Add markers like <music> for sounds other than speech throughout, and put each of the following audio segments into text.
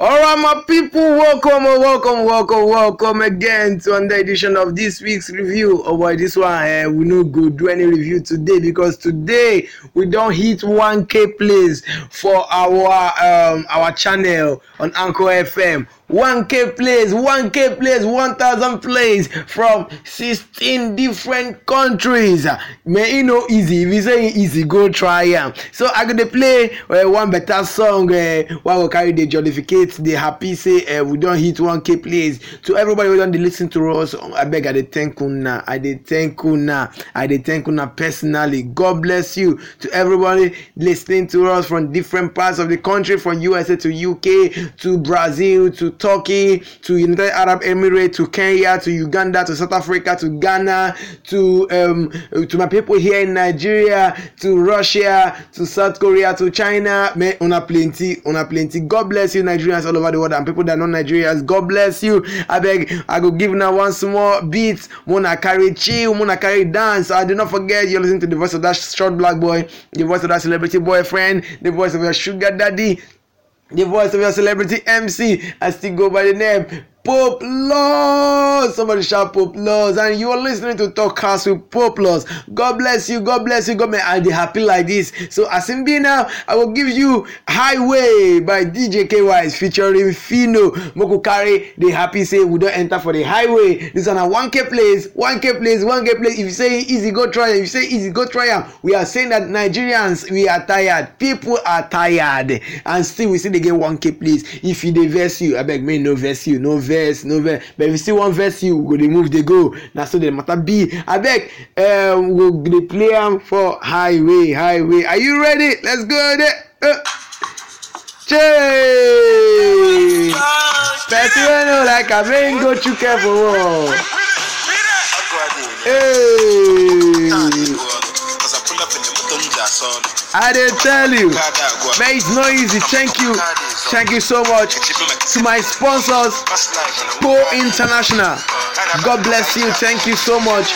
All right, my people, welcome, welcome, welcome, welcome again to another edition of this week's review. Oh boy, this one uh, we no go do any review today because today we don't hit 1k plays for our um our channel on Anchor FM. 1k plays 1k plays 1000 plays from 16 different countries. Man e no easy if you say easy go try am so i go dey play uh, one better song uh, wey go carry dey jollificate dey happy say uh, we don hit 1k plays to everybody wey don dey lis ten to us abeg i thank una i dey thank una i dey thank una personally. God bless you. To everybody lis ten to us from different parts of the country from usa to uk to brazil to Turkey to United Arab Emirates to Kenya to Uganda to South Africa to Ghana to um, to my people here in Nigeria to Russia to South Korea to China. Man una plenty una plenty. God bless you Nigerians all over the world and people that are not Nigerians. God bless you. I beg, I go give una one small beat. Muna carry chill muna carry dance. I do not forget you're listening to the voice of that short black boy the voice of that celebrity boyfriend the voice of your sugar daddy the voice of your celebrity MC. I still go by the name Pope Laws. Somebody shout Pope Laws. And you are listening to Talkcast with Pope Laws. God bless you. God bless you. God may I be happy like this. So as in be now, I will give you Highway by DJ KY featuring Fino. Moku carry the happy say we don't enter for the highway. This one a 1k place, 1k place, 1k place. If you say easy, go try. If you say easy, go try. We are saying that Nigerians, we are tired. People are tired. And still we see they get 1k place. If you they verse you, I beg me no verse you, no verse, no verse. But if you see one verse you, go they move, they go. Now so the matter be. I beg, um, we'll they play them for highway, highway. Are you ready? Let's go there. Uh. Che! Person wey know like am make him go hair for wall. Hey! I dey tell you, man, it's not easy. Thank you, thank you so much to my sponsors, Po International. God bless you. Thank you so much,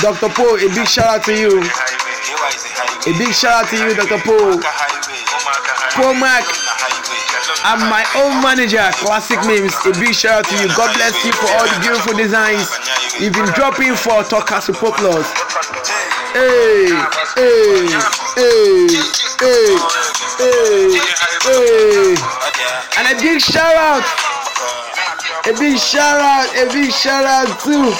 Dr. Po. A big shout out to you. A big shout out to you, Dr. Po. Po Mac. I'm my own manager, Classic Memes. A big shout out to you. God bless you for all the beautiful designs you've been dropping for Talkcast Poplars. Hey, hey, hey, hey, hey, hey. And a big shout out, a big shout out, a big shout out to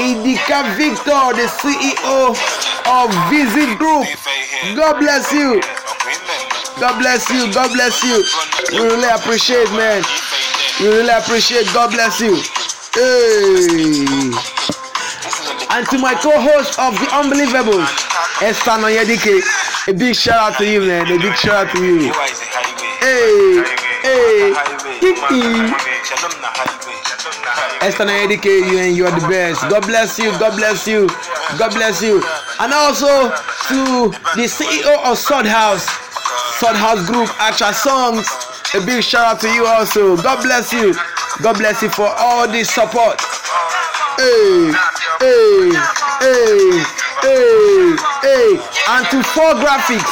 Idika Victor, the CEO of Visit Group. God bless you. God bless you. God bless you. We really appreciate, man. We really appreciate. God bless you. Hey. And to my co-host of the Unbelievable, Esther Noyedike, a big shout out to you, man. A big shout out to you. Hey, hey. Esther Noyedike, you and you are the best. God bless you. God bless you. God bless you. And also to the CEO of Sword House, Sword House Group, Acha Songs. A big shout out to you also. God bless you. God bless you for all this support. And to four graphics,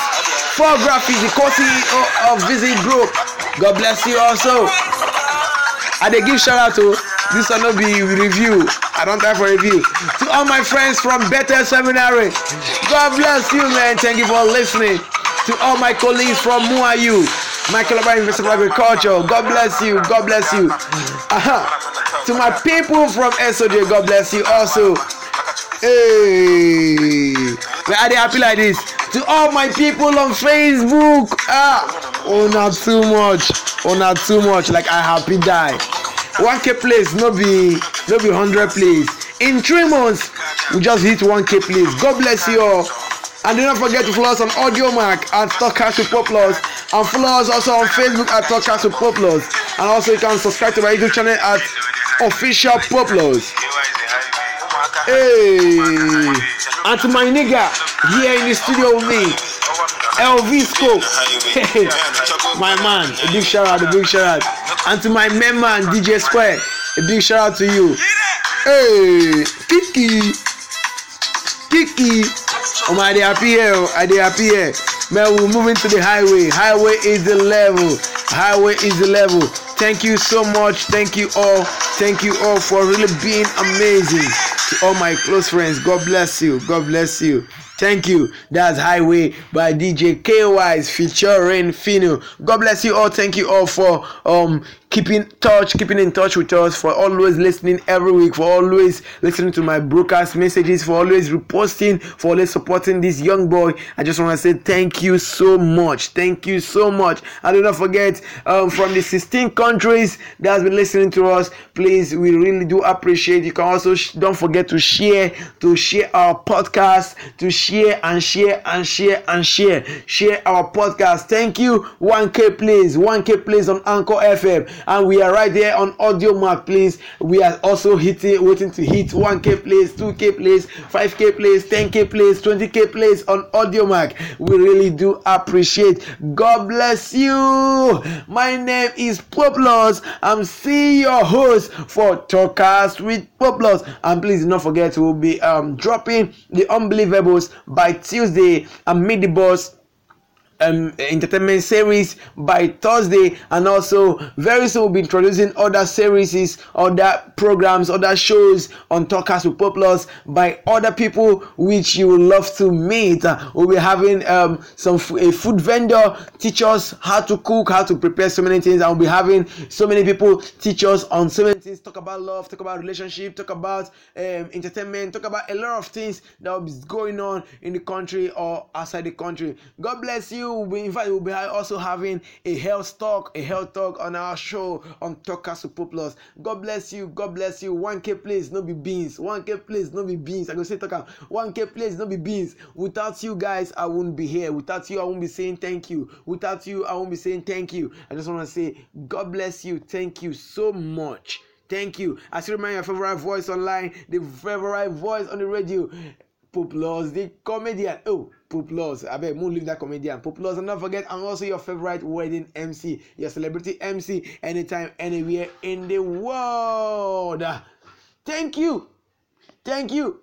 four graphics, the co-CEO of Visit Group. God bless you also. I dey give shout out to this one no be review. I don't time for review. To all my friends from Better Seminary. God bless you, man. Thank you for listening. To all my colleagues from MUAU, Michael University of Agriculture. God bless you. God bless you. Uh-huh. To my people from SOJ, God bless you also. Hey, we are they happy like this? To all my people on Facebook, ah, oh not too much, oh not too much. Like I happy die. 1k plays, no be, no be 100 plays. In three months, we just hit 1k plays. God bless you all. And do not forget to follow us on Audiomack at Talkcast with Poplars. And follow us also on Facebook at Talkcast with Poplars. And also you can subscribe to my YouTube channel at Official Poplars. Hey, and to my nigga here in the studio with me, Elvisco, <laughs> my man, a big shout out, a big shout out, and to my main man DJ Square, a big shout out to you. Hey, Kiki, Kiki, oh my, they I they happy Man, we're moving to the highway. Highway is the level. Highway is the level. Thank you so much. Thank you all. Thank you all for really being amazing. To all my close friends, God bless you. God bless you. Thank you. That's Highway by DJ KYs featuring Fino. God bless you all. Thank you all for um keeping touch, keeping in touch with us, for always listening every week, for always listening to my broadcast messages, for always reposting, for always supporting this young boy. I just want to say thank you so much. Thank you so much. And do not forget, um, from the 16 countries that has been listening to us, please, we really do appreciate. You. Can also sh- don't forget to share, to share our podcast, to share and share and share and share, share our podcast. Thank you. 1K please, 1K please on Anchor FM and we are right there on Audiomack please. We are also hitting waiting to hit 1k plays 2k plays 5k plays 10k plays 20k plays on Audiomack we really do appreciate. God bless you. My name is poplos. I'm seeing your host for talkers with poplos and please do not forget we'll be um dropping the unbelievables by tuesday. And meet the boss um, entertainment series by Thursday, and also very soon we'll be introducing other series, other programs, other shows on Talkers with Populous by other people which you would love to meet. We'll be having um, some f- a food vendor teach us how to cook, how to prepare so many things, and we'll be having so many people teach us on so many things. Talk about love, talk about relationship, talk about um, entertainment, talk about a lot of things that will be going on in the country or outside the country. God bless you. We in fact we'll be also having a health talk, a health talk on our show on Talkers Super Plus. God bless you. God bless you. 1K please, no be beans. 1K please, no be beans. I go say talk 1K please, no be beans. Without you guys, I wouldn't be here. Without you, I won't be saying thank you. Without you, I won't be saying thank you. I just want to say God bless you. Thank you so much. Thank you. I still remember your favorite voice online, the favorite voice on the radio. Populous, the comedian. Oh, Populous. I bet moon leave that comedian. Populous, and don't forget, I'm also your favorite wedding MC, your celebrity MC, anytime, anywhere in the world. Thank you. Thank you.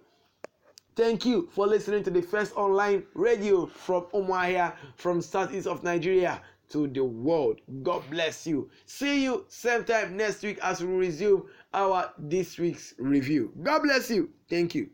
Thank you for listening to the first online radio from Umuahia, from southeast of Nigeria to the world. God bless you. See you same time next week as we resume our this week's review. God bless you. Thank you.